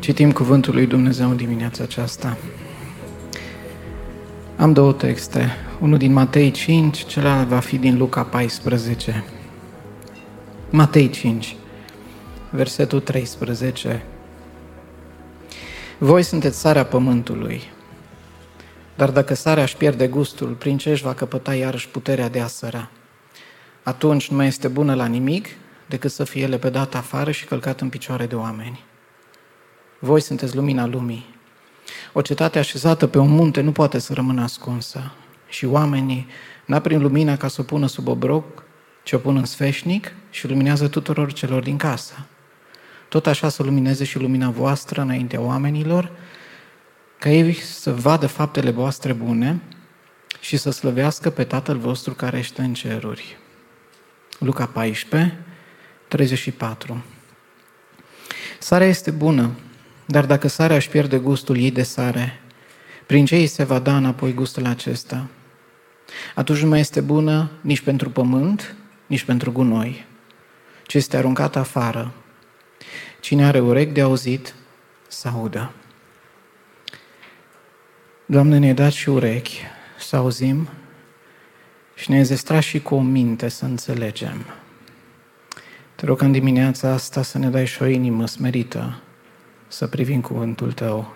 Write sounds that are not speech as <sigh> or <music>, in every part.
Citim Cuvântul lui Dumnezeu în dimineața aceasta. Am două texte, unul din Matei 5, celălalt va fi din Luca 14. Matei 5, versetul 13. Voi sunteți sarea pământului, dar dacă sarea își pierde gustul, prin ce își va căpăta iarăși puterea de a săra? Atunci nu mai este bună la nimic decât să fie lepădată afară și călcat în picioare de oameni. Voi sunteți lumina lumii. O cetate așezată pe un munte nu poate să rămână ascunsă. Și oamenii n-a prin lumina ca să o pună sub obroc, ci o pun în sfeșnic și luminează tuturor celor din casă. Tot așa să lumineze și lumina voastră înaintea oamenilor, ca ei să vadă faptele voastre bune și să slăvească pe Tatăl vostru care este în ceruri. Luca 14, 34 Sarea este bună, dar dacă sarea își pierde gustul ei de sare, prin ce îi se va da înapoi gustul acesta? Atunci nu mai este bună nici pentru pământ, nici pentru gunoi, ci este aruncată afară. Cine are urechi de auzit, să audă. Doamne, ne-ai dat și urechi să auzim și ne-ai zestrat și cu o minte să înțelegem. Te rog în dimineața asta să ne dai și o inimă smerită, să privim cuvântul Tău,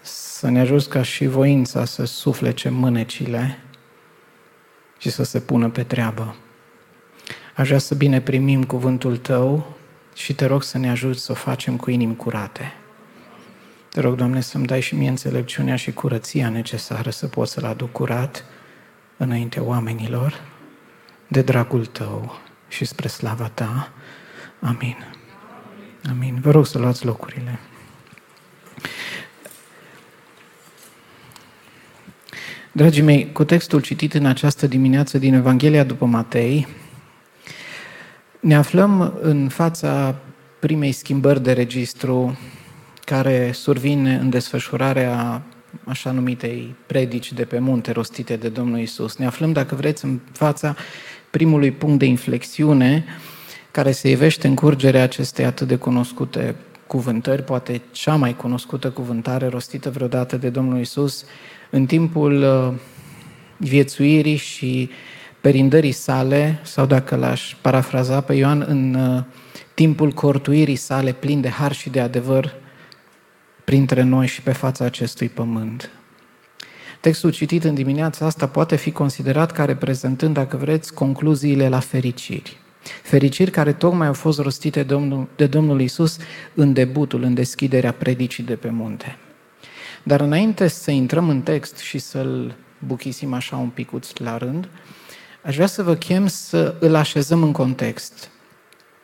să ne ajuți ca și voința să suflece mânecile și să se pună pe treabă. Aș vrea să bine primim cuvântul Tău și te rog să ne ajuți să o facem cu inimi curate. Te rog, Doamne, să-mi dai și mie înțelepciunea și curăția necesară să pot să-L aduc curat înaintea oamenilor, de dragul Tău și spre slava Ta. Amin. Amin. Vă rog să luați locurile. Dragii mei, cu textul citit în această dimineață din Evanghelia după Matei, ne aflăm în fața primei schimbări de registru care survine în desfășurarea așa numitei predici de pe munte rostite de Domnul Isus. Ne aflăm, dacă vreți, în fața primului punct de inflexiune care se ivește în curgerea acestei atât de cunoscute cuvântări, poate cea mai cunoscută cuvântare rostită vreodată de Domnul Isus în timpul uh, viețuirii și perindării sale, sau dacă l-aș parafraza pe Ioan, în uh, timpul cortuirii sale plin de har și de adevăr printre noi și pe fața acestui pământ. Textul citit în dimineața asta poate fi considerat ca reprezentând, dacă vreți, concluziile la fericiri. Fericiri care tocmai au fost rostite de Domnul Isus în debutul, în deschiderea predicii de pe munte. Dar înainte să intrăm în text și să-l buchisim așa un picuț la rând, aș vrea să vă chem să îl așezăm în context.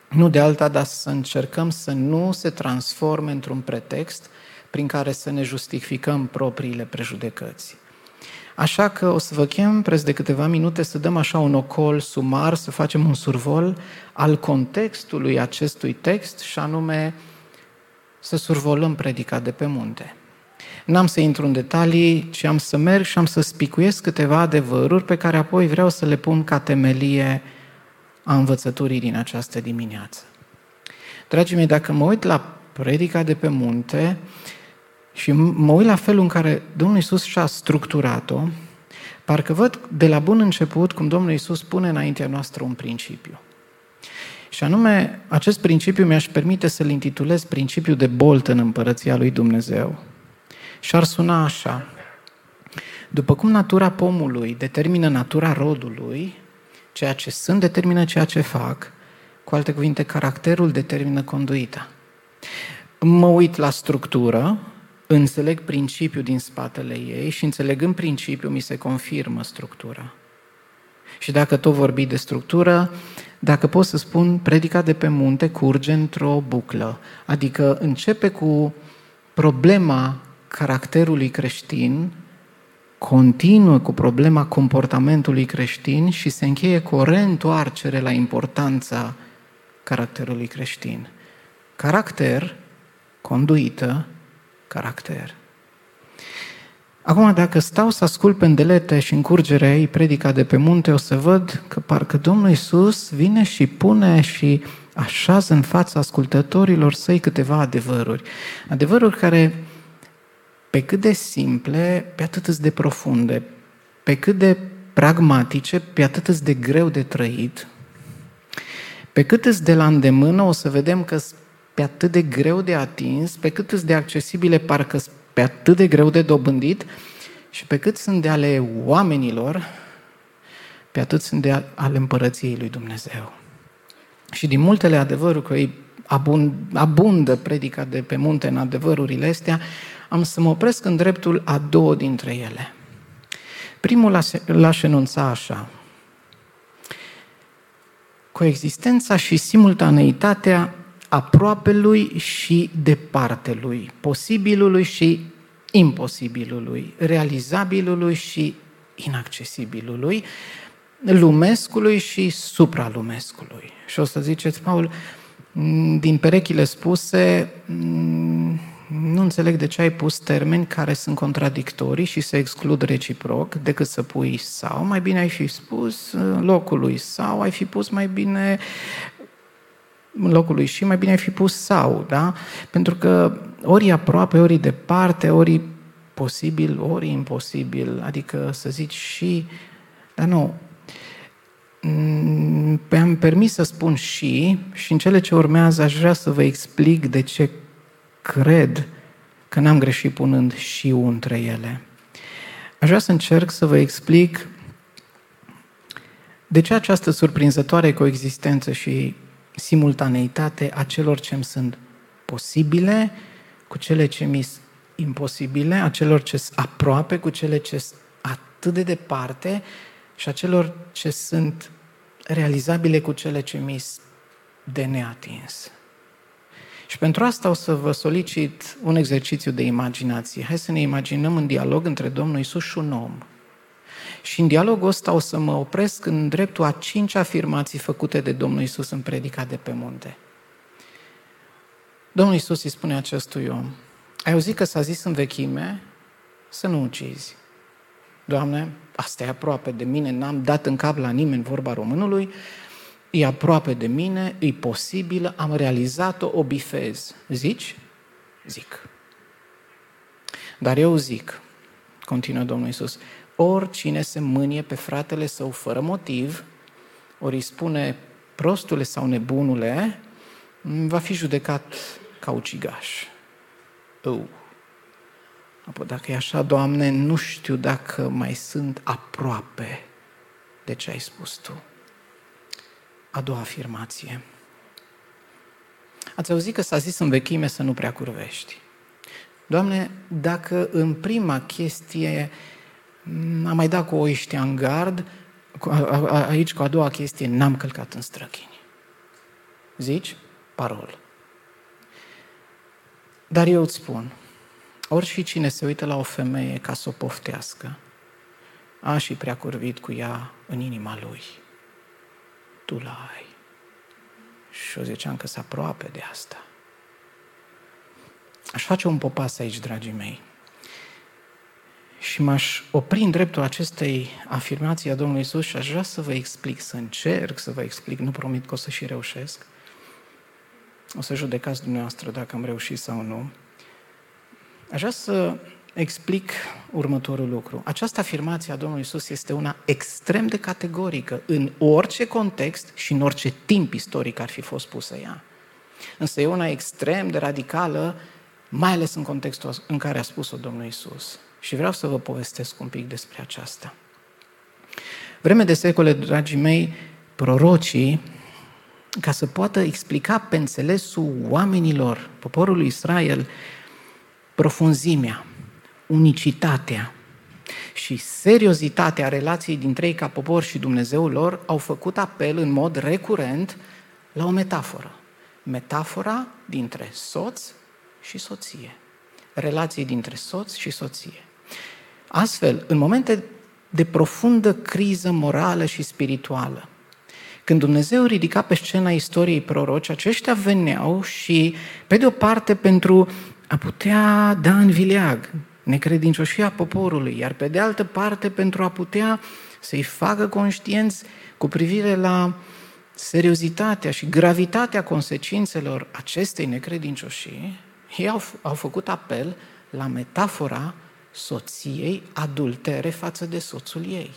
Nu de alta, dar să încercăm să nu se transforme într-un pretext prin care să ne justificăm propriile prejudecăți. Așa că o să vă chem preț de câteva minute să dăm așa un ocol sumar, să facem un survol al contextului acestui text și anume să survolăm predica de pe munte. N-am să intru în detalii, ci am să merg și am să spicuiesc câteva adevăruri pe care apoi vreau să le pun ca temelie a învățăturii din această dimineață. Dragii mei, dacă mă uit la predica de pe munte, și mă uit la felul în care Domnul Isus și-a structurat-o, parcă văd de la bun început cum Domnul Isus pune înaintea noastră un principiu. Și anume, acest principiu mi-aș permite să-l intitulez principiul de bolt în împărăția lui Dumnezeu. Și ar suna așa. După cum natura pomului determină natura rodului, ceea ce sunt determină ceea ce fac, cu alte cuvinte, caracterul determină conduita. Mă uit la structură înțeleg principiul din spatele ei și înțelegând principiul mi se confirmă structura. Și dacă tot vorbi de structură, dacă pot să spun, predica de pe munte curge într-o buclă, adică începe cu problema caracterului creștin continuă cu problema comportamentului creștin și se încheie cu o reîntoarcere la importanța caracterului creștin. Caracter, conduită, caracter. Acum, dacă stau să ascult pendelete și încurgerea ei predica de pe munte, o să văd că parcă Domnul Isus vine și pune și așează în fața ascultătorilor săi câteva adevăruri. Adevăruri care, pe cât de simple, pe atât de profunde, pe cât de pragmatice, pe atât de greu de trăit, pe cât îți de la îndemână, o să vedem că pe atât de greu de atins, pe cât îți de accesibile, parcă pe atât de greu de dobândit și pe cât sunt de ale oamenilor, pe atât sunt de ale împărăției lui Dumnezeu. Și din multele adevăruri că ei abundă predica de pe munte în adevărurile astea, am să mă opresc în dreptul a două dintre ele. Primul l-aș enunța așa. Coexistența și simultaneitatea aproapelui și departelui, posibilului și imposibilului, realizabilului și inaccesibilului, lumescului și supralumescului. Și o să ziceți, Paul, din perechile spuse, nu înțeleg de ce ai pus termeni care sunt contradictorii și se exclud reciproc decât să pui sau. Mai bine ai fi spus locului sau ai fi pus mai bine în locul lui și mai bine ai fi pus sau, da? Pentru că ori aproape, ori departe, ori posibil, ori imposibil, adică să zici și, dar nu, mi-am permis să spun și, și în cele ce urmează aș vrea să vă explic de ce cred că n-am greșit punând și între ele. Aș vrea să încerc să vă explic de ce această surprinzătoare coexistență și simultaneitate a celor ce îmi sunt posibile cu cele ce mi sunt imposibile, a celor ce sunt aproape cu cele ce sunt atât de departe și a celor ce sunt realizabile cu cele ce mi sunt de neatins. Și pentru asta o să vă solicit un exercițiu de imaginație. Hai să ne imaginăm în dialog între Domnul Isus și un om. Și în dialogul ăsta o să mă opresc în dreptul a cinci afirmații făcute de Domnul Isus în predica de pe munte. Domnul Isus îi spune acestui om, ai auzit că s-a zis în vechime să nu ucizi. Doamne, asta e aproape de mine, n-am dat în cap la nimeni vorba românului, e aproape de mine, e posibil, am realizat-o, o bifez. Zici? Zic. Dar eu zic, continuă Domnul Isus, oricine se mânie pe fratele său fără motiv, ori îi spune prostule sau nebunule, va fi judecat ca ucigaș. Oh. Apoi, dacă e așa, Doamne, nu știu dacă mai sunt aproape de ce ai spus Tu. A doua afirmație. Ați auzit că s-a zis în vechime să nu prea curvești. Doamne, dacă în prima chestie am mai dat cu oiștea în gard, aici cu a doua chestie n-am călcat în străchini. Zici? Parol. Dar eu îți spun, orice cine se uită la o femeie ca să o poftească, a și prea curvit cu ea în inima lui. Tu la ai. Și eu ziceam că s aproape de asta. Aș face un popas aici, dragii mei. Și m-aș opri în dreptul acestei afirmații a Domnului Isus și aș vrea să vă explic, să încerc să vă explic, nu promit că o să și reușesc. O să judecați dumneavoastră dacă am reușit sau nu. Aș vrea să explic următorul lucru. Această afirmație a Domnului Isus este una extrem de categorică în orice context și în orice timp istoric ar fi fost pusă ea. Însă e una extrem de radicală, mai ales în contextul în care a spus-o Domnul Isus. Și vreau să vă povestesc un pic despre aceasta. Vreme de secole, dragii mei, prorocii, ca să poată explica pe înțelesul oamenilor, poporului Israel, profunzimea, unicitatea și seriozitatea relației dintre ei ca popor și Dumnezeul lor, au făcut apel în mod recurent la o metaforă. Metafora dintre soț și soție relației dintre soț și soție. Astfel, în momente de profundă criză morală și spirituală, când Dumnezeu ridica pe scena istoriei proroci, aceștia veneau și, pe de o parte, pentru a putea da în vileag necredincioșia poporului, iar pe de altă parte, pentru a putea să-i facă conștienți cu privire la seriozitatea și gravitatea consecințelor acestei necredincioșii, ei au, au făcut apel la metafora soției adultere față de soțul ei.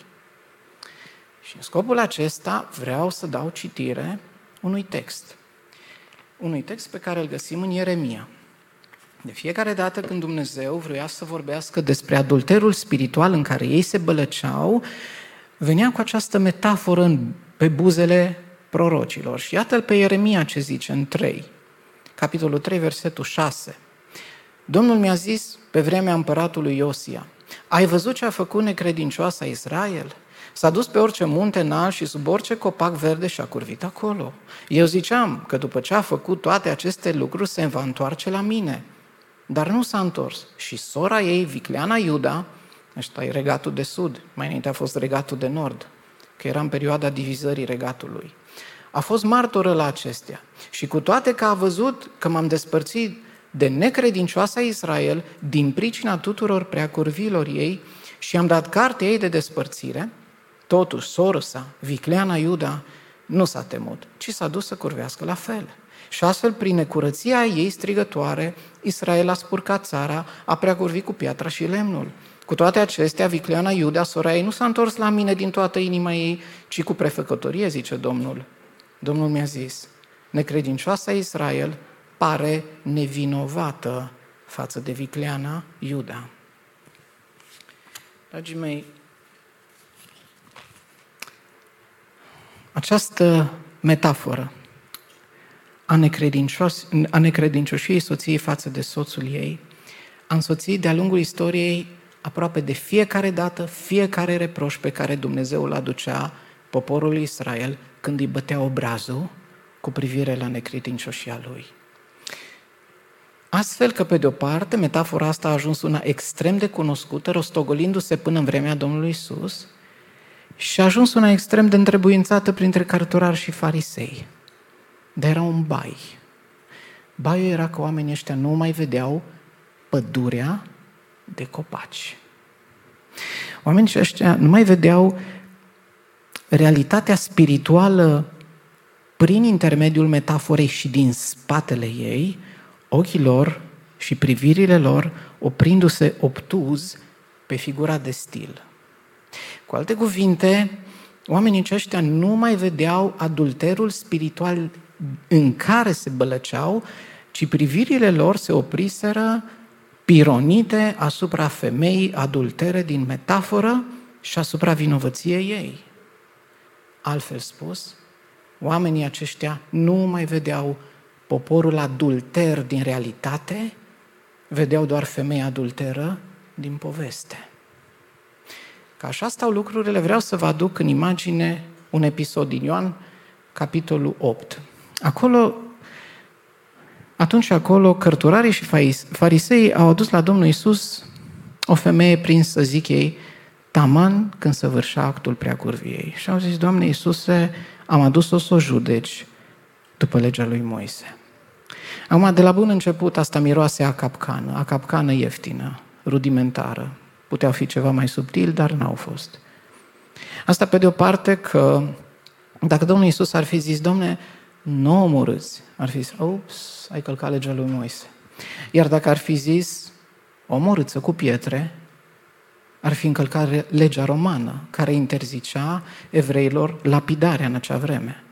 Și în scopul acesta vreau să dau citire unui text. Unui text pe care îl găsim în Ieremia. De fiecare dată când Dumnezeu vrea să vorbească despre adulterul spiritual în care ei se bălăceau, venea cu această metaforă în, pe buzele prorocilor. Și iată-l pe Ieremia ce zice în 3, capitolul 3, versetul 6. Domnul mi-a zis pe vremea împăratului Iosia, ai văzut ce a făcut necredincioasa Israel? S-a dus pe orice munte înalt și sub orice copac verde și a curvit acolo. Eu ziceam că după ce a făcut toate aceste lucruri se va întoarce la mine. Dar nu s-a întors. Și sora ei, Vicleana Iuda, ăsta e regatul de sud, mai înainte a fost regatul de nord, că era în perioada divizării regatului. A fost martoră la acestea. Și cu toate că a văzut că m-am despărțit de necredincioasa Israel din pricina tuturor preacurvilor ei și am dat carte ei de despărțire, totuși soră sa, Vicleana Iuda, nu s-a temut, ci s-a dus să curvească la fel. Și astfel, prin necurăția ei strigătoare, Israel a spurcat țara, a preacurvit cu piatra și lemnul. Cu toate acestea, Vicleana Iuda, sora ei, nu s-a întors la mine din toată inima ei, ci cu prefăcătorie, zice Domnul. Domnul mi-a zis, necredincioasa Israel pare nevinovată față de Vicleana Iuda. Dragii mei, această metaforă a, a necredincioșiei soției față de soțul ei a însoțit de-a lungul istoriei aproape de fiecare dată, fiecare reproș pe care Dumnezeu îl aducea poporului Israel când îi bătea obrazul cu privire la necredincioșia lui. Astfel că, pe de o parte, metafora asta a ajuns una extrem de cunoscută, rostogolindu-se până în vremea Domnului Isus, și a ajuns una extrem de întrebuințată printre cărturari și farisei. Dar era un bai. Baiul era că oamenii ăștia nu mai vedeau pădurea de copaci. Oamenii ăștia nu mai vedeau realitatea spirituală prin intermediul metaforei și din spatele ei, ochii lor și privirile lor oprindu-se obtuz pe figura de stil. Cu alte cuvinte, oamenii aceștia nu mai vedeau adulterul spiritual în care se bălăceau, ci privirile lor se opriseră pironite asupra femeii adultere din metaforă și asupra vinovăției ei. Altfel spus, oamenii aceștia nu mai vedeau poporul adulter din realitate, vedeau doar femeia adulteră din poveste. Ca așa stau lucrurile, vreau să vă aduc în imagine un episod din Ioan, capitolul 8. Acolo, atunci acolo, cărturarii și farisei au adus la Domnul Isus o femeie prinsă, zic ei, taman când săvârșea actul preacurviei. Și au zis, Doamne Iisuse, am adus-o să o judeci după legea lui Moise. Acum, de la bun început, asta miroase a capcană, a capcană ieftină, rudimentară. Puteau fi ceva mai subtil, dar n-au fost. Asta pe de o parte că dacă Domnul Iisus ar fi zis, Domne, nu omorâți, ar fi zis, ups, ai călcat legea lui Moise. Iar dacă ar fi zis, omorâță cu pietre, ar fi încălcat legea romană, care interzicea evreilor lapidarea în acea vreme.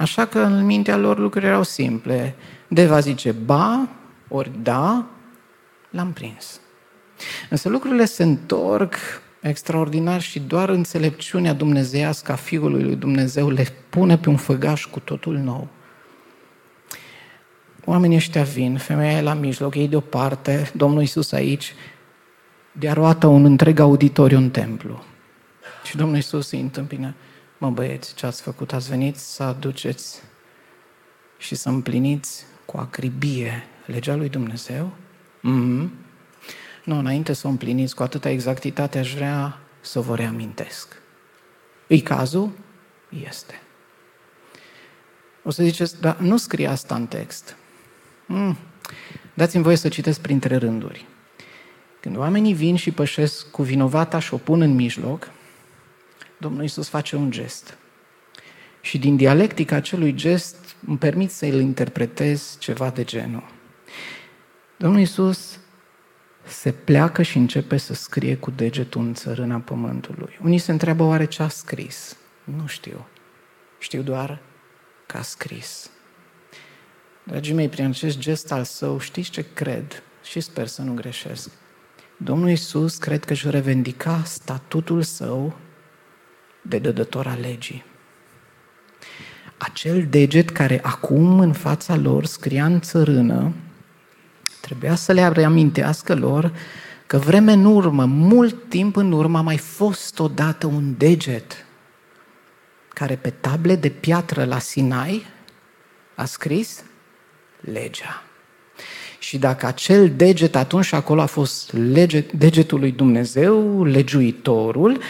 Așa că în mintea lor lucrurile erau simple. Deva zice ba, ori da, l-am prins. Însă lucrurile se întorc extraordinar și doar înțelepciunea dumnezeiască a Fiului lui Dumnezeu le pune pe un făgaș cu totul nou. Oamenii ăștia vin, femeia e la mijloc, ei deoparte, Domnul Iisus aici, de roată un întreg auditoriu în templu. Și Domnul Iisus îi întâmpină, mă băieți, ce ați făcut? Ați venit să aduceți și să împliniți cu acribie legea lui Dumnezeu? Mm-hmm. Nu, înainte să o împliniți cu atâta exactitate, aș vrea să vă reamintesc. Îi cazul? Este. O să ziceți, dar nu scrie asta în text. Mm. Dați-mi voie să citesc printre rânduri. Când oamenii vin și pășesc cu vinovata și o pun în mijloc, Domnul Iisus face un gest. Și din dialectica acelui gest îmi permit să îl interpretez ceva de genul. Domnul Iisus se pleacă și începe să scrie cu degetul în țărâna pământului. Unii se întreabă oare ce a scris. Nu știu. Știu doar că a scris. Dragii mei, prin acest gest al său, știți ce cred? Și sper să nu greșesc. Domnul Iisus cred că își revendica statutul său de dădător al legii. Acel deget care acum în fața lor scria în țărână, trebuia să le reamintească lor că vreme în urmă, mult timp în urmă, a mai fost odată un deget care pe table de piatră la Sinai a scris legea. Și dacă acel deget atunci acolo a fost lege, degetul lui Dumnezeu, legiuitorul,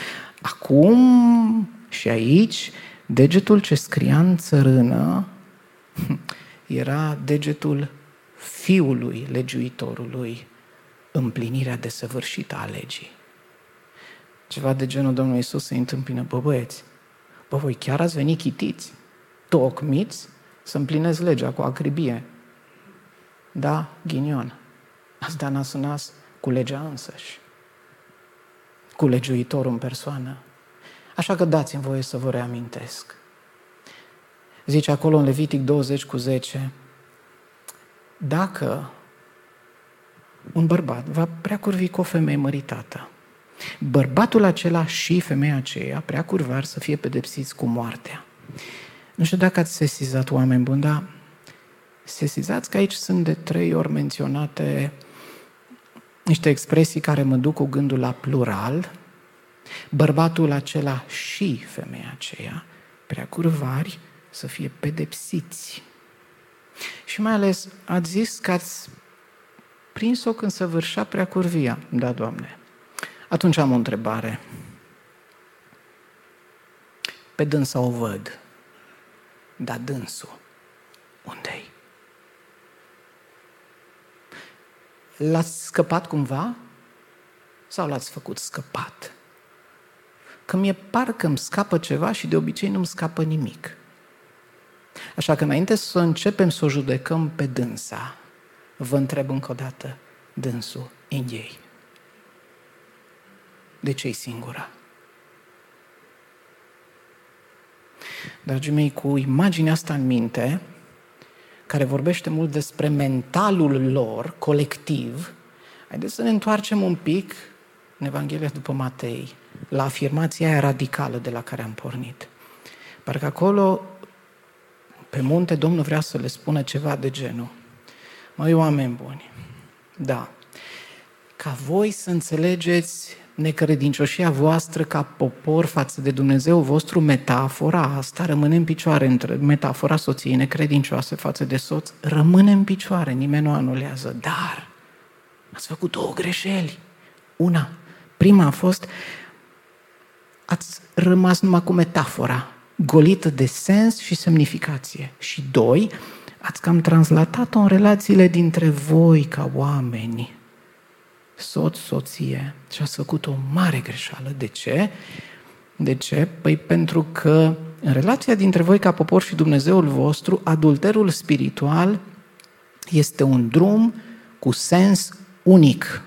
acum și aici, degetul ce scria în țărână <laughs> era degetul fiului legiuitorului, împlinirea desăvârșită a legii. Ceva de genul Domnului Iisus se întâmpină, bă băieți, bă voi chiar ați venit chitiți, tocmiți să împlinezi legea cu acribie. Da, ghinion. Ați dat nas în nas cu legea însăși. Cu legiuitorul în persoană. Așa că dați-mi voie să vă reamintesc. Zice acolo în Levitic 20 cu 10, dacă un bărbat va prea curvi cu o femeie măritată, bărbatul acela și femeia aceea prea curvar să fie pedepsiți cu moartea. Nu știu dacă ați sesizat oameni buni, dar sesizați că aici sunt de trei ori menționate niște expresii care mă duc cu gândul la plural, bărbatul acela și femeia aceea, prea curvari, să fie pedepsiți. Și mai ales ați zis că ați prins-o când se vârșea prea curvia. Da, Doamne. Atunci am o întrebare. Pe dânsa o văd. Dar dânsul, unde-i? L-ați scăpat cumva? Sau l-ați făcut scăpat? Că mi-e parcă îmi scapă ceva și de obicei nu-mi scapă nimic. Așa că înainte să începem să o judecăm pe dânsa, vă întreb încă o dată, dânsul în ei. De ce e singura? Dragii mei, cu imaginea asta în minte, care vorbește mult despre mentalul lor colectiv, haideți să ne întoarcem un pic în Evanghelia după Matei, la afirmația aia radicală de la care am pornit. Parcă acolo, pe munte, Domnul vrea să le spună ceva de genul. Măi, oameni buni, da, ca voi să înțelegeți necredincioșia voastră ca popor față de Dumnezeu vostru, metafora asta rămâne în picioare, între metafora soției necredincioase față de soț, rămâne în picioare, nimeni nu anulează. Dar ați făcut două greșeli. Una, prima a fost, ați rămas numai cu metafora, golită de sens și semnificație. Și doi, ați cam translatat-o în relațiile dintre voi ca oameni soț, soție și ați făcut o mare greșeală. De ce? De ce? Păi pentru că în relația dintre voi ca popor și Dumnezeul vostru, adulterul spiritual este un drum cu sens unic.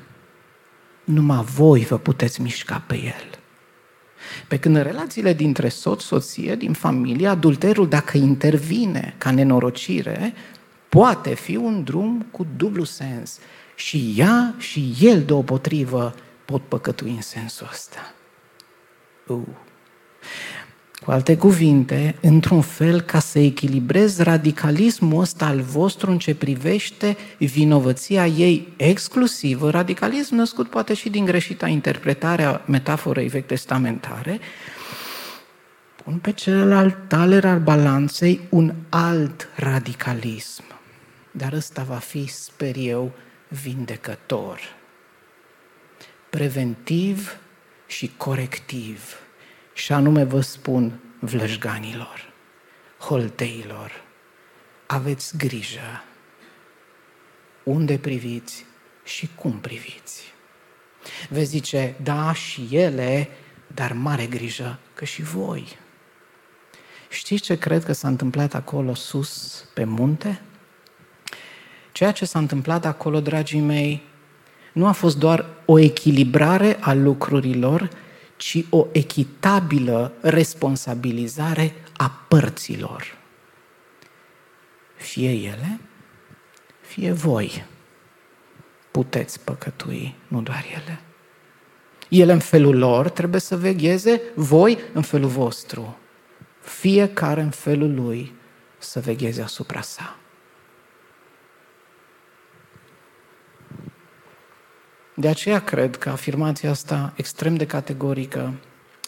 Numai voi vă puteți mișca pe el. Pe când în relațiile dintre soț, soție, din familie, adulterul, dacă intervine ca nenorocire, poate fi un drum cu dublu sens și ea și el deopotrivă pot păcătui în sensul ăsta. Uh. Cu alte cuvinte, într-un fel, ca să echilibrez radicalismul ăsta al vostru în ce privește vinovăția ei exclusivă, radicalism născut poate și din greșita interpretare a metaforei vechi testamentare, pun pe celălalt taler al balanței un alt radicalism. Dar ăsta va fi, sper eu, vindecător. preventiv și corectiv. Și anume vă spun vlăjganilor, holteilor, aveți grijă unde priviți și cum priviți. Vezi zice, da, și ele, dar mare grijă că și voi. Știți ce cred că s-a întâmplat acolo sus, pe munte? Ceea ce s-a întâmplat acolo, dragii mei, nu a fost doar o echilibrare a lucrurilor, ci o echitabilă responsabilizare a părților. Fie ele, fie voi puteți păcătui, nu doar ele. Ele în felul lor trebuie să vegheze, voi în felul vostru. Fiecare în felul lui să vegheze asupra sa. De aceea cred că afirmația asta extrem de categorică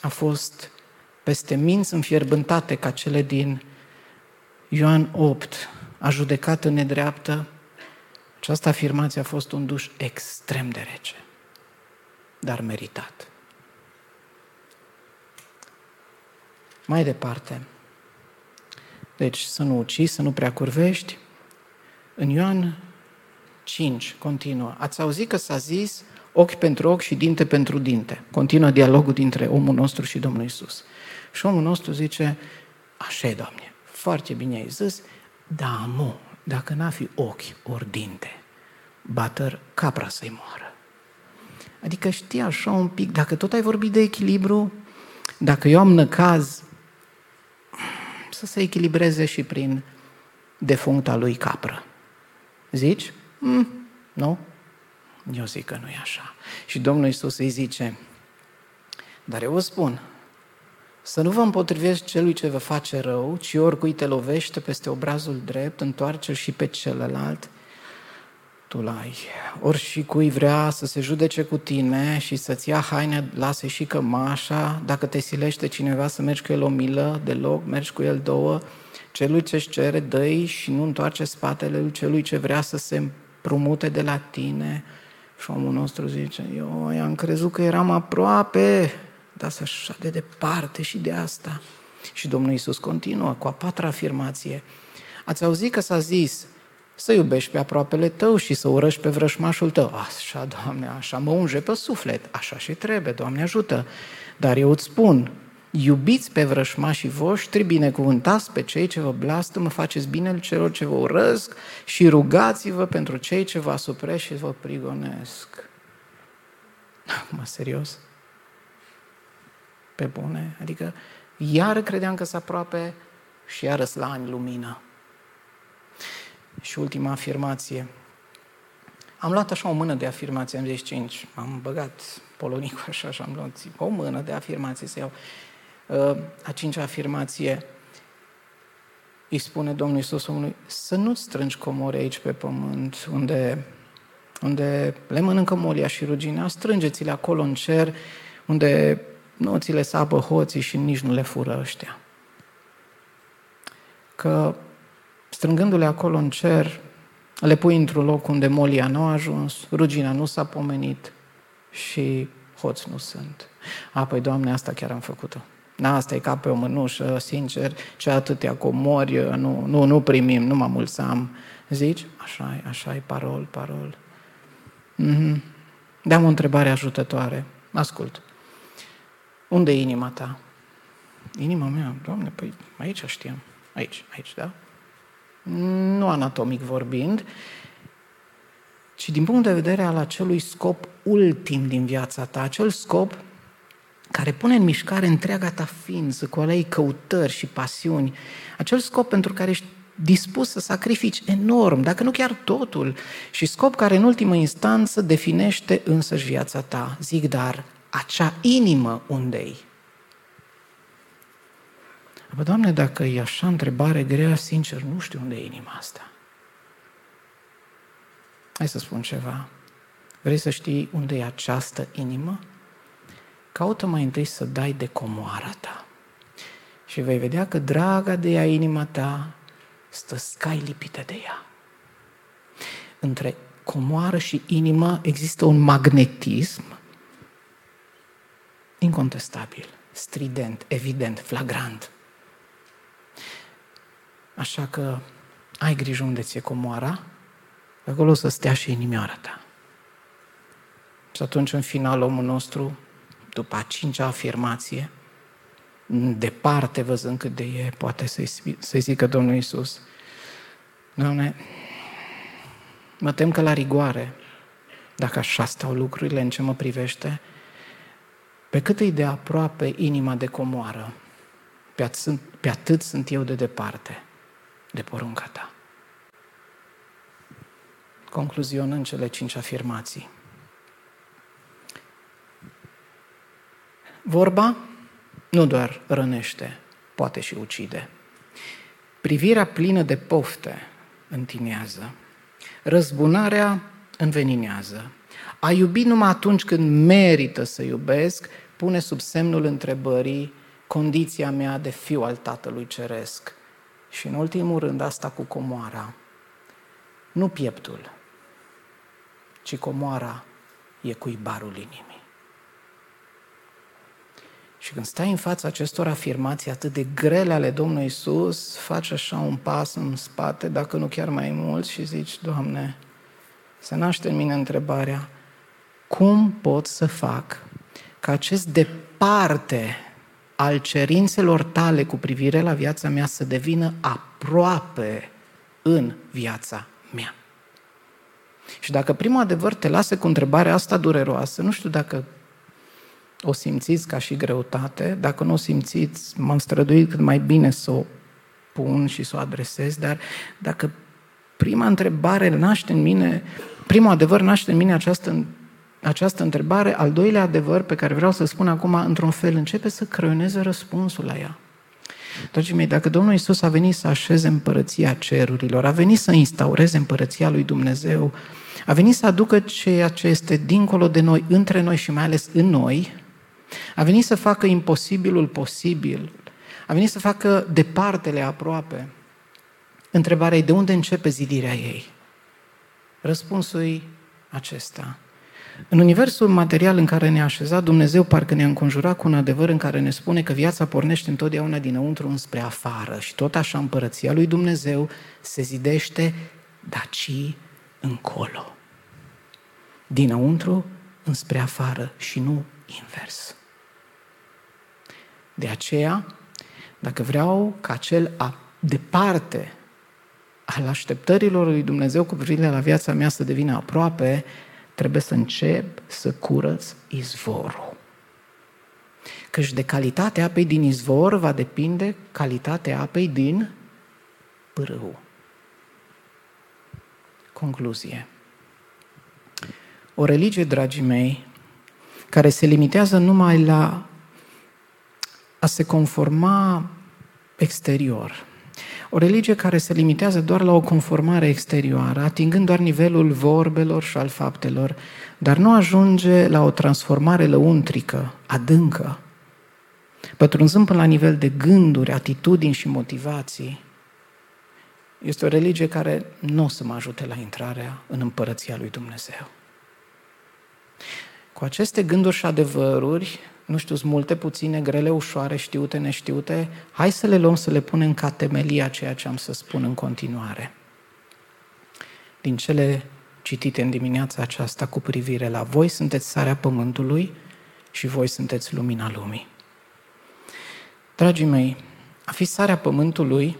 a fost peste minți înfierbântate ca cele din Ioan 8, a judecat în nedreaptă, această afirmație a fost un duș extrem de rece, dar meritat. Mai departe, deci să nu ucizi, să nu prea curvești. În Ioan 5 continuă. Ați auzit că s-a zis ochi pentru ochi și dinte pentru dinte. Continuă dialogul dintre omul nostru și Domnul Isus. Și omul nostru zice, așa e, Doamne, foarte bine ai zis, da, mu, dacă n-a fi ochi ori dinte, batăr capra să-i moară. Adică știi așa un pic, dacă tot ai vorbit de echilibru, dacă eu am năcaz, să se echilibreze și prin defuncta lui capră. Zici? Mm, nu? Eu zic că nu e așa. Și Domnul Iisus îi zice, dar eu vă spun, să nu vă împotriveți celui ce vă face rău, ci oricui te lovește peste obrazul drept, întoarce-l și pe celălalt, tu l-ai. Ori și cui vrea să se judece cu tine și să-ți ia haine, lasă și cămașa, dacă te silește cineva să mergi cu el o milă deloc, mergi cu el două, celui ce-și cere, dă și nu întoarce spatele lui celui ce vrea să se împrumute de la tine. Și omul nostru zice, eu am crezut că eram aproape, dar să așa de departe și de asta. Și Domnul Iisus continuă cu a patra afirmație. Ați auzit că s-a zis să iubești pe aproapele tău și să urăști pe vrășmașul tău. Așa, Doamne, așa mă unge pe suflet, așa și trebuie, Doamne ajută. Dar eu îți spun, iubiți pe vrășmașii voștri, binecuvântați pe cei ce vă mă faceți bine celor ce vă urăsc și rugați-vă pentru cei ce vă asuprește și vă prigonesc. Mă, serios? Pe bune? Adică iar credeam că s aproape și iară la ani lumină. Și ultima afirmație. Am luat așa o mână de afirmații, am zis cinci, am băgat polonicul așa și am luat o mână de afirmații să iau. Uh, a cincea afirmație, îi spune Domnul Iisus omului, să nu strângi comori aici pe pământ, unde, unde le mănâncă molia și ruginea, strângeți-le acolo în cer, unde nu ți le sapă hoții și nici nu le fură ăștia. Că strângându-le acolo în cer, le pui într-un loc unde molia nu a ajuns, rugina nu s-a pomenit și hoți nu sunt. A, păi, Doamne, asta chiar am făcut-o. Na, asta e ca pe o mânușă, sincer, ce atâtea comori, nu, nu, nu primim, nu mă mulțam. Zici? Așa e, așa e, parol, parol. Mm-hmm. Deam o întrebare ajutătoare. Ascult. Unde e inima ta? Inima mea, Doamne, păi aici știam. Aici, aici, da? Nu anatomic vorbind, ci din punct de vedere al acelui scop ultim din viața ta, acel scop care pune în mișcare întreaga ta ființă, cu alei căutări și pasiuni, acel scop pentru care ești dispus să sacrifici enorm, dacă nu chiar totul, și scop care în ultimă instanță definește însăși viața ta. Zic, dar acea inimă unde-i? Bă, Doamne, dacă e așa întrebare grea, sincer, nu știu unde e inima asta. Hai să spun ceva. Vrei să știi unde e această inimă? Caută mai întâi să dai de comoara ta. Și vei vedea că draga de ea inima ta stă scai lipite de ea. Între comoară și inimă există un magnetism incontestabil, strident, evident, flagrant. Așa că ai grijă unde ți-e comoara, acolo să stea și inimioara ta. Și atunci, în final, omul nostru, după a cincea afirmație, departe, văzând cât de e, poate să-i, să zică Domnul Iisus, Doamne, mă tem că la rigoare, dacă așa stau lucrurile în ce mă privește, pe cât îi de aproape inima de comoară, pe atât, pe atât sunt eu de departe de porunca ta. Concluzionând cele cinci afirmații. Vorba nu doar rănește, poate și ucide. Privirea plină de pofte întinează. Răzbunarea înveninează. A iubi numai atunci când merită să iubesc, pune sub semnul întrebării condiția mea de fiu al Tatălui Ceresc. Și în ultimul rând asta cu comoara. Nu pieptul, ci comoara e cuibarul inimii. Și când stai în fața acestor afirmații atât de grele ale Domnului Isus, faci așa un pas în spate, dacă nu chiar mai mult, și zici, Doamne, se naște în mine întrebarea, cum pot să fac ca acest departe al cerințelor tale cu privire la viața mea să devină aproape în viața mea? Și dacă primul adevăr te lasă cu întrebarea asta dureroasă, nu știu dacă o simțiți ca și greutate, dacă nu o simțiți, m-am străduit cât mai bine să o pun și să o adresez, dar dacă prima întrebare naște în mine, primul adevăr naște în mine această, această întrebare, al doilea adevăr pe care vreau să spun acum, într-un fel, începe să creioneze răspunsul la ea. Dragii mei, dacă Domnul Isus a venit să așeze împărăția cerurilor, a venit să instaureze împărăția lui Dumnezeu, a venit să aducă ceea ce este dincolo de noi, între noi și mai ales în noi, a venit să facă imposibilul posibil. A venit să facă departele aproape. Întrebarea e de unde începe zidirea ei? Răspunsul e acesta. În universul material în care ne-a așezat, Dumnezeu parcă ne-a înconjurat cu un adevăr în care ne spune că viața pornește întotdeauna dinăuntru înspre afară și tot așa împărăția lui Dumnezeu se zidește daci încolo. Dinăuntru înspre afară și nu invers. De aceea, dacă vreau ca cel a departe al așteptărilor lui Dumnezeu cu privire la viața mea să devină aproape, trebuie să încep să curăț izvorul. Căci de calitatea apei din izvor va depinde calitatea apei din pârâu. Concluzie. O religie, dragii mei, care se limitează numai la a se conforma exterior. O religie care se limitează doar la o conformare exterioară, atingând doar nivelul vorbelor și al faptelor, dar nu ajunge la o transformare lăuntrică, adâncă, pătrunzând până la nivel de gânduri, atitudini și motivații. Este o religie care nu o să mă ajute la intrarea în împărăția lui Dumnezeu. Cu aceste gânduri și adevăruri, nu știu, sunt multe, puține, grele, ușoare, știute, neștiute, hai să le luăm, să le punem ca temelia ceea ce am să spun în continuare. Din cele citite în dimineața aceasta cu privire la voi sunteți sarea pământului și voi sunteți lumina lumii. Dragii mei, a fi sarea pământului,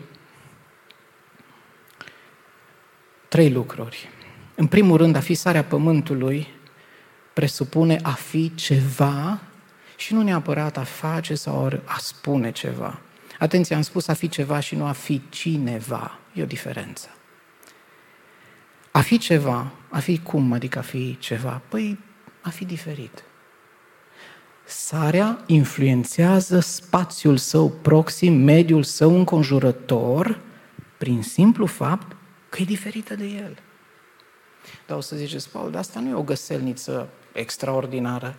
trei lucruri. În primul rând, a fi sarea pământului presupune a fi ceva și nu neapărat a face sau a spune ceva. Atenție, am spus a fi ceva și nu a fi cineva. E o diferență. A fi ceva, a fi cum, adică a fi ceva? Păi, a fi diferit. Sarea influențează spațiul său proxim, mediul său înconjurător, prin simplu fapt că e diferită de el. Dar o să ziceți, Paul, dar asta nu e o găselniță extraordinară.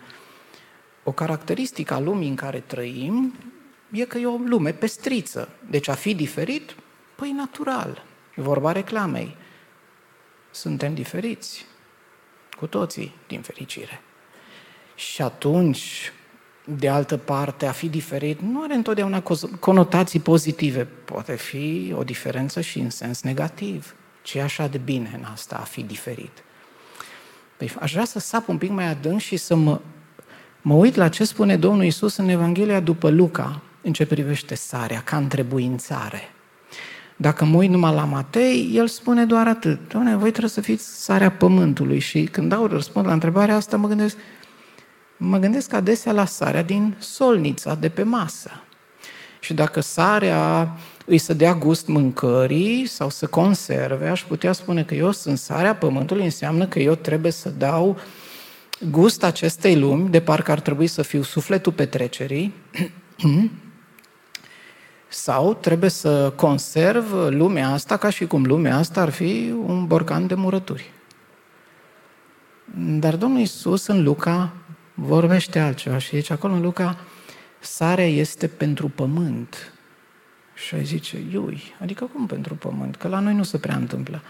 O caracteristică a lumii în care trăim e că e o lume pestriță. Deci a fi diferit, păi natural. E vorba reclamei. Suntem diferiți. Cu toții, din fericire. Și atunci, de altă parte, a fi diferit nu are întotdeauna conotații pozitive. Poate fi o diferență și în sens negativ. Ce e așa de bine în asta, a fi diferit? Păi aș vrea să sap un pic mai adânc și să mă, mă uit la ce spune Domnul Isus în Evanghelia după Luca, în ce privește sarea, ca întrebuințare. Dacă mă uit numai la Matei, el spune doar atât. Doamne, voi trebuie să fiți sarea pământului. Și când dau răspund la întrebarea asta, mă gândesc, mă gândesc adesea la sarea din solnița de pe masă. Și dacă sarea îi să dea gust mâncării sau să conserve, aș putea spune că eu sunt sarea pământului, înseamnă că eu trebuie să dau gust acestei lumi, de parcă ar trebui să fiu sufletul petrecerii, <clears throat> sau trebuie să conserv lumea asta ca și cum lumea asta ar fi un borcan de murături. Dar Domnul Iisus în Luca vorbește altceva și zice acolo în Luca, sarea este pentru pământ. Și ai zice, iui, adică cum pentru pământ? Că la noi nu se prea întâmplă.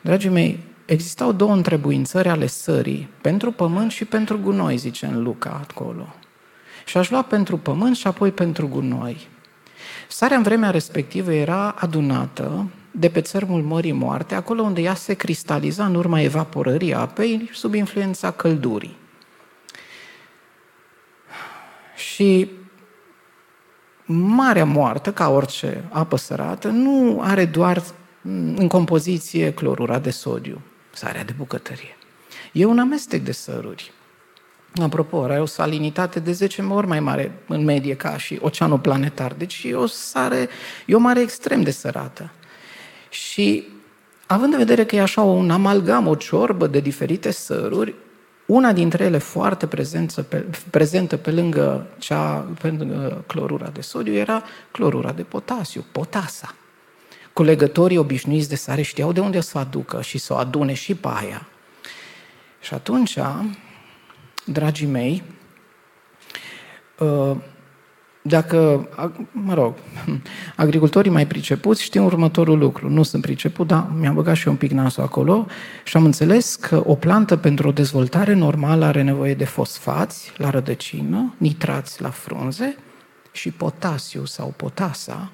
Dragii mei, existau două întrebuințări ale sării, pentru pământ și pentru gunoi, zice în Luca acolo. Și aș lua pentru pământ și apoi pentru gunoi. Sarea în vremea respectivă era adunată de pe țărmul Mării Moarte, acolo unde ea se cristaliza în urma evaporării apei sub influența căldurii. Și Marea Moartă, ca orice apă sărată, nu are doar în compoziție clorura de sodiu, sarea de bucătărie. E un amestec de săruri. Apropo, are o salinitate de 10 ori mai mare în medie ca și oceanul planetar. Deci e o sare, e o mare extrem de sărată. Și având în vedere că e așa un amalgam, o ciorbă de diferite săruri, una dintre ele foarte prezentă pe, prezentă pe lângă, cea, pe lângă clorura de sodiu era clorura de potasiu, potasa. Culegătorii obișnuiți de sare știau de unde să o aducă și să o adune și pe aia. Și atunci, dragii mei, uh, dacă, mă rog, <laughs> agricultorii mai pricepuți știu următorul lucru. Nu sunt priceput, dar mi-am băgat și eu un pic nasul acolo și am înțeles că o plantă pentru o dezvoltare normală are nevoie de fosfați la rădăcină, nitrați la frunze și potasiu sau potasa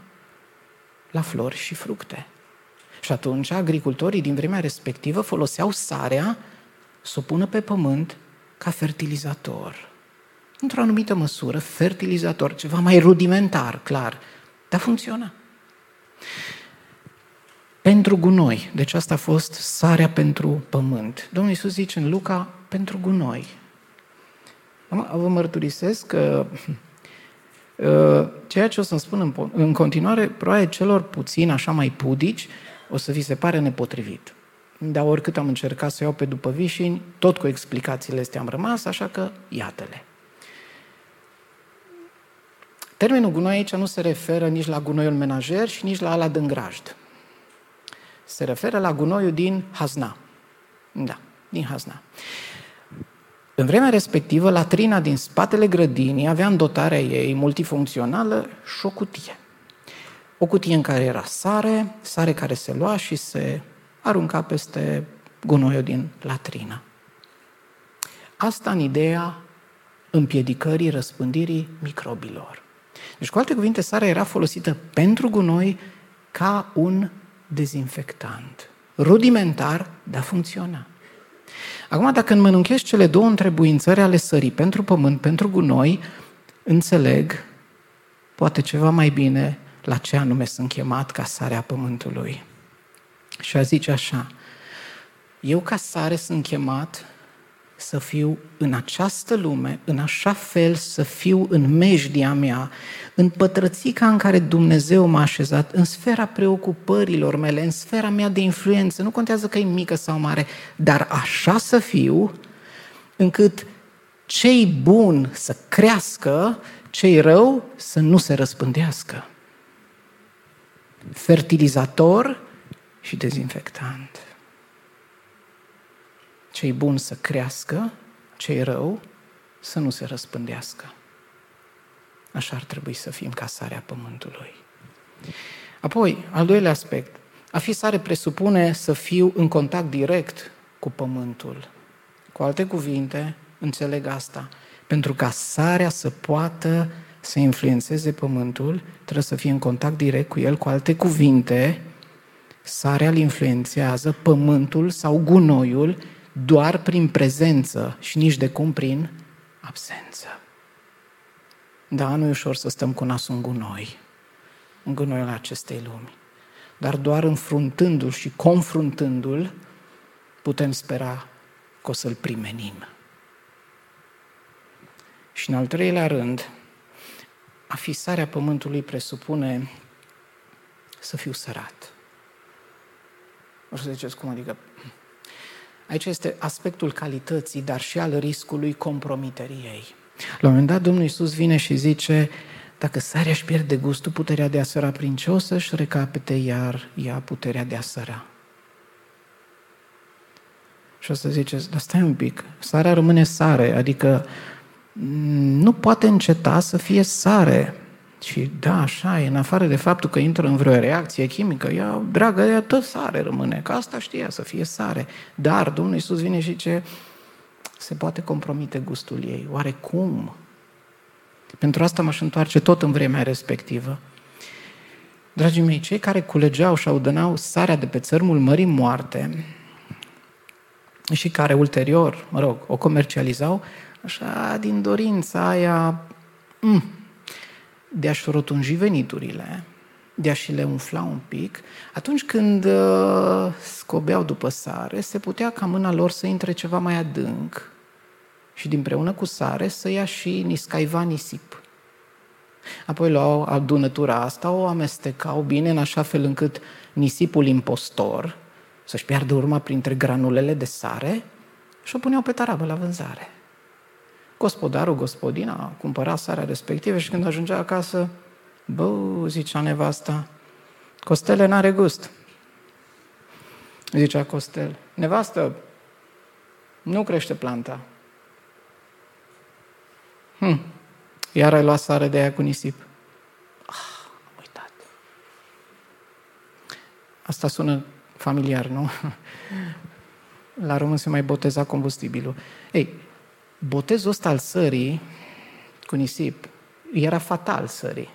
la flori și fructe. Și atunci agricultorii din vremea respectivă foloseau sarea să o pună pe pământ ca fertilizator într-o anumită măsură, fertilizator, ceva mai rudimentar, clar, dar funcționa. Pentru gunoi, deci asta a fost sarea pentru pământ. Domnul Iisus zice în Luca, pentru gunoi. Vă mărturisesc că uh, <laughs> ceea ce o să-mi spun în continuare, probabil celor puțin așa mai pudici, o să vi se pare nepotrivit. Dar oricât am încercat să iau pe după vișini, tot cu explicațiile astea am rămas, așa că iată-le. Termenul gunoi aici nu se referă nici la gunoiul menajer și nici la ala din grajd. Se referă la gunoiul din Hazna. Da, din Hazna. În vremea respectivă, latrina din spatele grădinii avea în dotarea ei multifuncțională și o cutie. O cutie în care era sare, sare care se lua și se arunca peste gunoiul din latrină. Asta în ideea împiedicării răspândirii microbilor. Deci, cu alte cuvinte, sarea era folosită pentru gunoi ca un dezinfectant. Rudimentar, dar funcționa. Acum, dacă înmănunchești cele două întrebuințări ale sării, pentru pământ, pentru gunoi, înțeleg, poate ceva mai bine, la ce anume sunt chemat ca sarea pământului. Și a zice așa, eu ca sare sunt chemat să fiu în această lume, în așa fel să fiu în mejdia mea, în pătrățica în care Dumnezeu m-a așezat, în sfera preocupărilor mele, în sfera mea de influență, nu contează că e mică sau mare, dar așa să fiu, încât cei bun să crească, cei rău să nu se răspândească. Fertilizator și dezinfectant cei buni să crească, cei rău să nu se răspândească. Așa ar trebui să fim ca sarea pământului. Apoi, al doilea aspect. A fi sare presupune să fiu în contact direct cu pământul. Cu alte cuvinte, înțeleg asta. Pentru ca sarea să poată să influențeze pământul, trebuie să fie în contact direct cu el, cu alte cuvinte, sarea îl influențează pământul sau gunoiul doar prin prezență și nici de cum prin absență. Da, nu e ușor să stăm cu nasul în gunoi, în gunoiul acestei lumi. Dar doar înfruntându-l și confruntându-l, putem spera că o să-l primenim. Și în al treilea rând, a fi sarea pământului presupune să fiu sărat. O să ziceți cum adică? Aici este aspectul calității, dar și al riscului compromiterii ei. La un moment dat Domnul Iisus vine și zice, dacă sarea își pierde gustul, puterea de a săra prin ce o să-și recapete iar ea puterea de a săra? Și o să ziceți, dar stai un pic, sarea rămâne sare, adică nu poate înceta să fie sare. Și da, așa e, în afară de faptul că intră în vreo reacție chimică, ea, dragă, ea tot sare rămâne, că asta știa, să fie sare. Dar Domnul Iisus vine și ce se poate compromite gustul ei. Oare cum? Pentru asta m-aș întoarce tot în vremea respectivă. Dragii mei, cei care culegeau și audănau sarea de pe țărmul Mării Moarte și care ulterior, mă rog, o comercializau, așa din dorința aia mm, de a-și rotunji veniturile, de a-și le umfla un pic, atunci când uh, scobeau după sare, se putea ca mâna lor să intre ceva mai adânc și dinpreună cu sare să ia și niscaiva nisip. Apoi luau adunătura asta, o amestecau bine în așa fel încât nisipul impostor să-și piardă urma printre granulele de sare și o puneau pe tarabă la vânzare. Gospodarul, gospodina, cumpăra sarea respectivă și când ajungea acasă, bă, zicea nevasta, Costele n-are gust. Zicea Costel, nevastă, nu crește planta. Hm. Iar ai luat sare de aia cu nisip. Ah, am uitat. Asta sună familiar, nu? <laughs> La român se mai boteza combustibilul. Ei, botezul ăsta al sării cu nisip era fatal sării.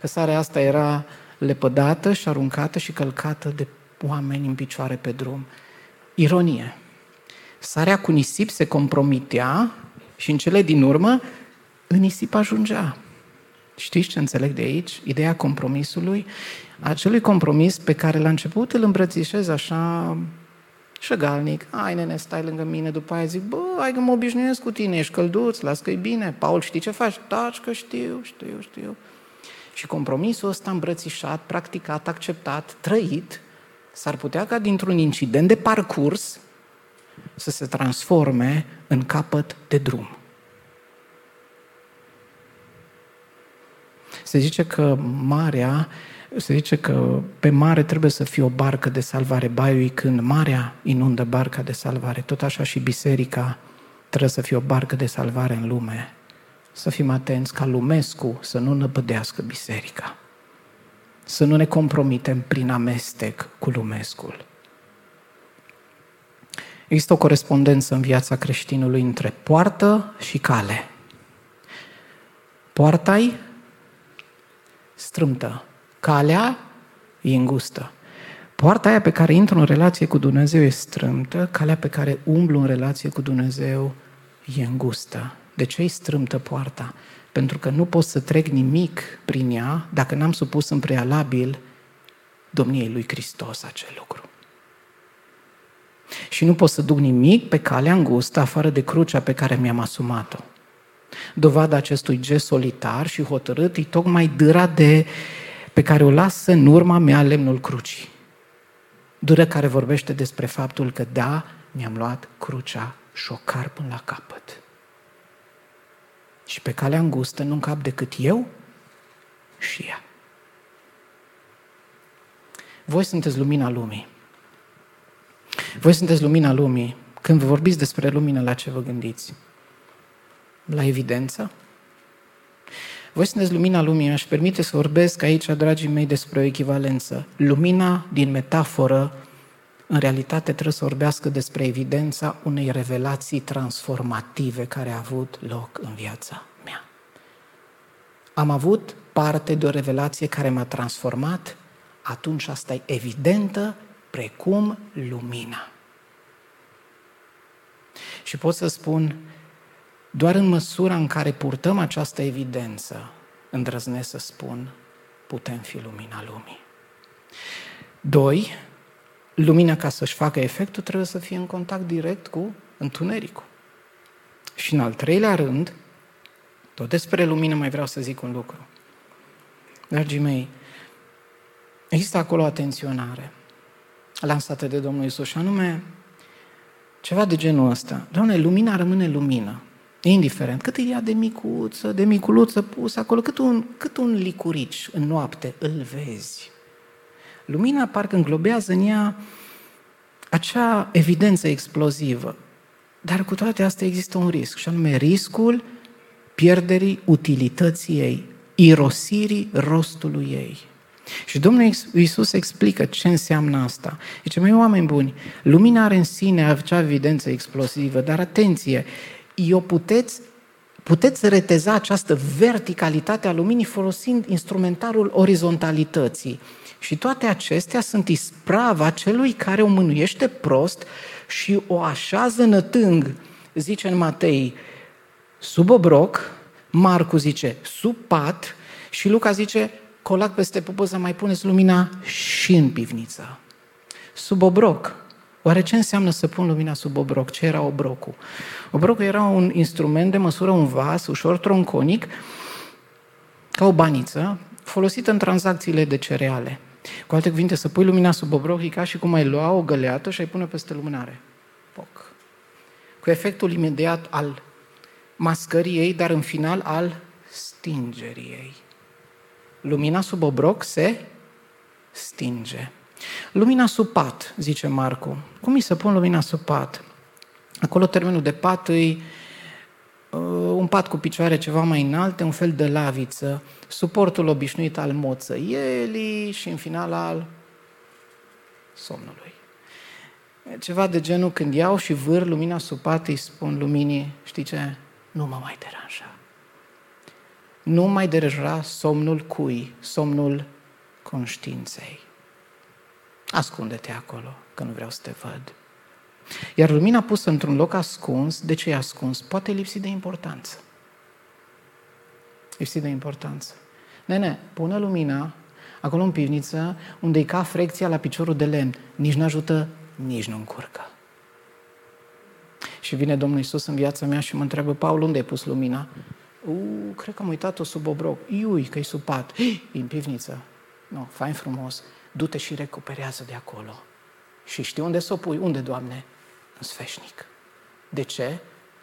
Că sarea asta era lepădată și aruncată și călcată de oameni în picioare pe drum. Ironie. Sarea cu nisip se compromitea și în cele din urmă în nisip ajungea. Știți ce înțeleg de aici? Ideea compromisului, acelui compromis pe care la început îl îmbrățișez așa șăgalnic, hai nene, stai lângă mine, după aia zic, bă, hai că mă obișnuiesc cu tine, ești călduț, las că e bine, Paul, știi ce faci? Taci că știu, știu, știu. Și compromisul ăsta îmbrățișat, practicat, acceptat, trăit, s-ar putea ca dintr-un incident de parcurs să se transforme în capăt de drum. Se zice că marea se zice că pe mare trebuie să fie o barcă de salvare. Baiului când marea inundă barca de salvare, tot așa și biserica trebuie să fie o barcă de salvare în lume. Să fim atenți ca lumescu să nu năpădească biserica. Să nu ne compromitem prin amestec cu lumescul. Există o corespondență în viața creștinului între poartă și cale. Poarta-i strâmtă, calea e îngustă. Poarta aia pe care intru în relație cu Dumnezeu e strâmtă, calea pe care umblu în relație cu Dumnezeu e îngustă. De ce e strâmtă poarta? Pentru că nu pot să trec nimic prin ea dacă n-am supus în prealabil domniei lui Hristos acel lucru. Și nu pot să duc nimic pe calea îngustă afară de crucea pe care mi-am asumat-o. Dovada acestui gest solitar și hotărât e tocmai dâra de, pe care o lasă în urma mea lemnul crucii. Dâră care vorbește despre faptul că da, mi-am luat crucea și o car până la capăt. Și pe calea îngustă nu încap decât eu și ea. Voi sunteți lumina lumii. Voi sunteți lumina lumii. Când vă vorbiți despre lumină, la ce vă gândiți? la evidență? Voi sunteți lumina lumii, aș permite să vorbesc aici, dragii mei, despre o echivalență. Lumina din metaforă în realitate trebuie să vorbească despre evidența unei revelații transformative care a avut loc în viața mea. Am avut parte de o revelație care m-a transformat, atunci asta e evidentă precum lumina. Și pot să spun, doar în măsura în care purtăm această evidență, îndrăznesc să spun, putem fi lumina lumii. Doi, lumina ca să-și facă efectul trebuie să fie în contact direct cu întunericul. Și în al treilea rând, tot despre lumină mai vreau să zic un lucru. Dragii mei, există acolo o atenționare lansată de Domnul Isus și anume ceva de genul ăsta. Doamne, lumina rămâne lumină. Indiferent. Cât e ea de micuță, de miculuță pusă acolo, cât un, cât un licurici în noapte, îl vezi. Lumina parcă înglobează în ea acea evidență explozivă. Dar cu toate astea există un risc, și anume riscul pierderii utilității ei, irosirii rostului ei. Și Domnul Iisus explică ce înseamnă asta. Zice, mai oameni buni, lumina are în sine acea evidență explozivă, dar atenție, eu puteți, puteți reteza această verticalitate a luminii folosind instrumentarul orizontalității. Și toate acestea sunt isprava celui care o mânuiește prost și o așează nătâng, zice în Matei, sub obroc, Marcu zice sub pat și Luca zice colac peste pupă mai puneți lumina și în pivniță. Sub obroc. Oare ce înseamnă să pun lumina sub obroc? Ce era obrocul? Obrocul era un instrument de măsură, un vas ușor tronconic, ca o baniță, folosită în tranzacțiile de cereale. Cu alte cuvinte, să pui lumina sub obroc e ca și cum ai lua o găleată și ai pune peste lumânare. Poc. Cu efectul imediat al mascării ei, dar în final al stingerii ei. Lumina sub obroc se stinge. Lumina sub pat, zice Marcu. Cum îi să pun lumina sub pat? Acolo termenul de pat îi uh, un pat cu picioare ceva mai înalte, un fel de laviță, suportul obișnuit al moțăielii și în final al somnului. Ceva de genul când iau și vâr lumina sub pat, îi spun luminii, știi ce? Nu mă mai deranja. Nu mai deranja somnul cui? Somnul conștiinței. Ascunde-te acolo, că nu vreau să te văd. Iar lumina pusă într-un loc ascuns, de ce e ascuns? Poate lipsi de importanță. Lipsi de importanță. Nene, pune lumina acolo în pivniță, unde e ca frecția la piciorul de lemn. Nici nu ajută, nici nu încurcă. Și vine Domnul Isus în viața mea și mă întreabă, Paul, unde ai pus lumina? U, cred că am uitat-o sub obroc. Iui, că e sub pat. E în pivniță. Nu, fain frumos. Du-te și recuperează de acolo. Și știi unde să o pui? Unde, Doamne? În sfeșnic. De ce?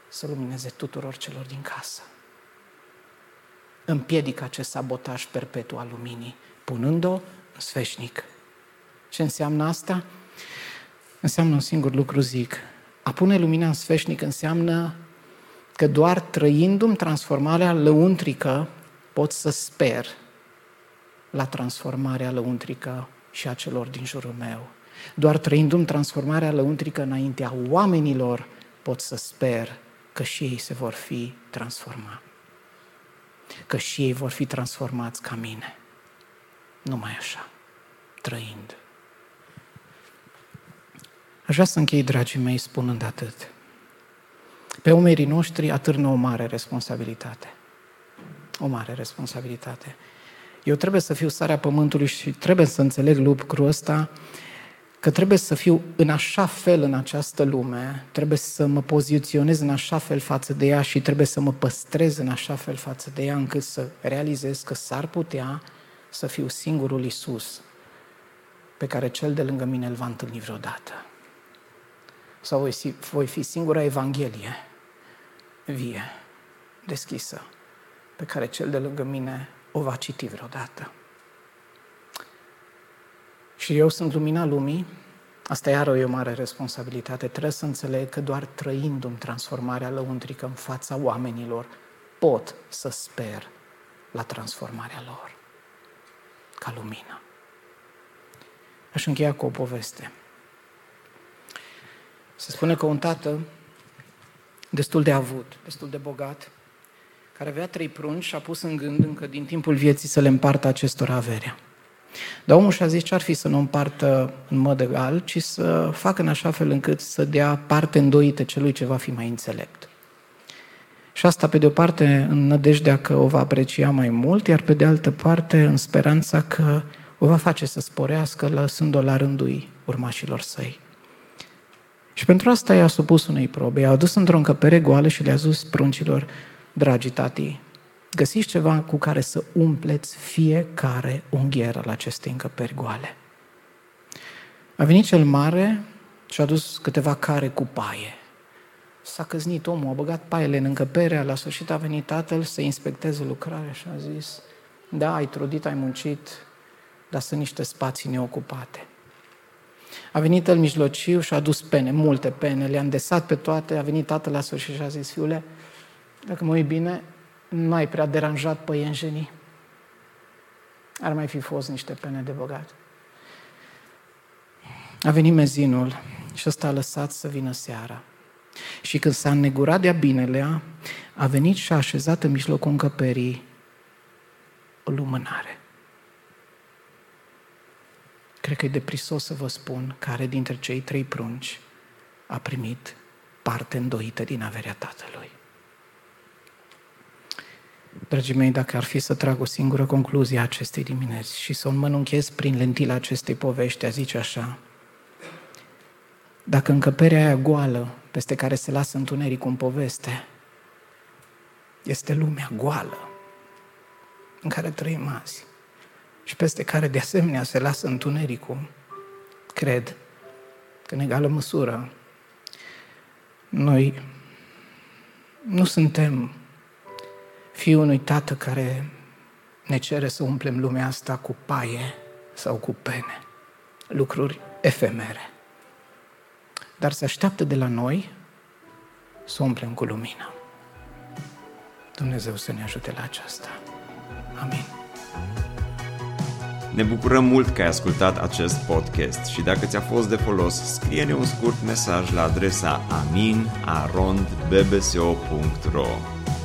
Să lumineze tuturor celor din casă. Împiedică acest sabotaj perpetu al luminii, punând-o în sfeșnic. Ce înseamnă asta? Înseamnă un singur lucru, zic. A pune lumina în sfeșnic înseamnă că doar trăindu-mi transformarea lăuntrică pot să sper la transformarea lăuntrică și a celor din jurul meu. Doar trăindu-mi transformarea lăuntrică înaintea oamenilor pot să sper că și ei se vor fi transformați. Că și ei vor fi transformați ca mine. Numai așa, trăind. Aș vrea să închei, dragii mei, spunând atât. Pe umerii noștri atârnă o mare responsabilitate. O mare responsabilitate. Eu trebuie să fiu sarea pământului și trebuie să înțeleg lucrul ăsta, că trebuie să fiu în așa fel în această lume, trebuie să mă poziționez în așa fel față de ea și trebuie să mă păstrez în așa fel față de ea încât să realizez că s-ar putea să fiu singurul Isus pe care cel de lângă mine îl va întâlni vreodată. Sau voi fi, voi fi singura Evanghelie vie, deschisă, pe care cel de lângă mine o va citi vreodată. Și eu sunt lumina lumii, asta iară e o mare responsabilitate. Trebuie să înțeleg că doar trăindu-mi transformarea lăuntrică în fața oamenilor, pot să sper la transformarea lor ca lumină. Aș încheia cu o poveste. Se spune că un tată destul de avut, destul de bogat, care avea trei prunci și a pus în gând încă din timpul vieții să le împartă acestor averea. Dar omul și-a zis ce ar fi să nu împartă în mod egal, ci să facă în așa fel încât să dea parte îndoită celui ce va fi mai înțelept. Și asta, pe de o parte, în nădejdea că o va aprecia mai mult, iar pe de altă parte, în speranța că o va face să sporească, lăsând-o la rândul urmașilor săi. Și pentru asta i-a supus unei probe. I-a adus într-o încăpere goală și le-a zis pruncilor, dragi tati, găsiți ceva cu care să umpleți fiecare unghier al acestei încăperi goale. A venit cel mare și a adus câteva care cu paie. S-a căznit omul, a băgat paiele în încăpere, la sfârșit a venit tatăl să inspecteze lucrarea și a zis, da, ai trudit, ai muncit, dar sunt niște spații neocupate. A venit el mijlociu și a adus pene, multe pene, le-a îndesat pe toate, a venit tatăl la sfârșit și a zis, fiule, dacă mă uit bine, nu ai prea deranjat păienjenii. Ar mai fi fost niște pene de băgat. A venit mezinul și ăsta a lăsat să vină seara. Și când s-a înnegurat de-a binelea, a venit și a așezat în mijlocul încăperii o lumânare. Cred că e deprisos să vă spun care dintre cei trei prunci a primit parte îndoită din averea tatălui. Dragii mei, dacă ar fi să trag o singură concluzie a acestei dimineți și să o înmănunchez prin lentila acestei povești, a zice așa, dacă încăperea aia goală, peste care se lasă întunericul în poveste, este lumea goală în care trăim azi și peste care de asemenea se lasă întunericul, cred că în egală măsură noi nu suntem fiul unui tată care ne cere să umplem lumea asta cu paie sau cu pene, lucruri efemere. Dar se așteaptă de la noi să umplem cu lumină. Dumnezeu să ne ajute la aceasta. Amin. Ne bucurăm mult că ai ascultat acest podcast și dacă ți-a fost de folos, scrie-ne un scurt mesaj la adresa aminarondbbso.ro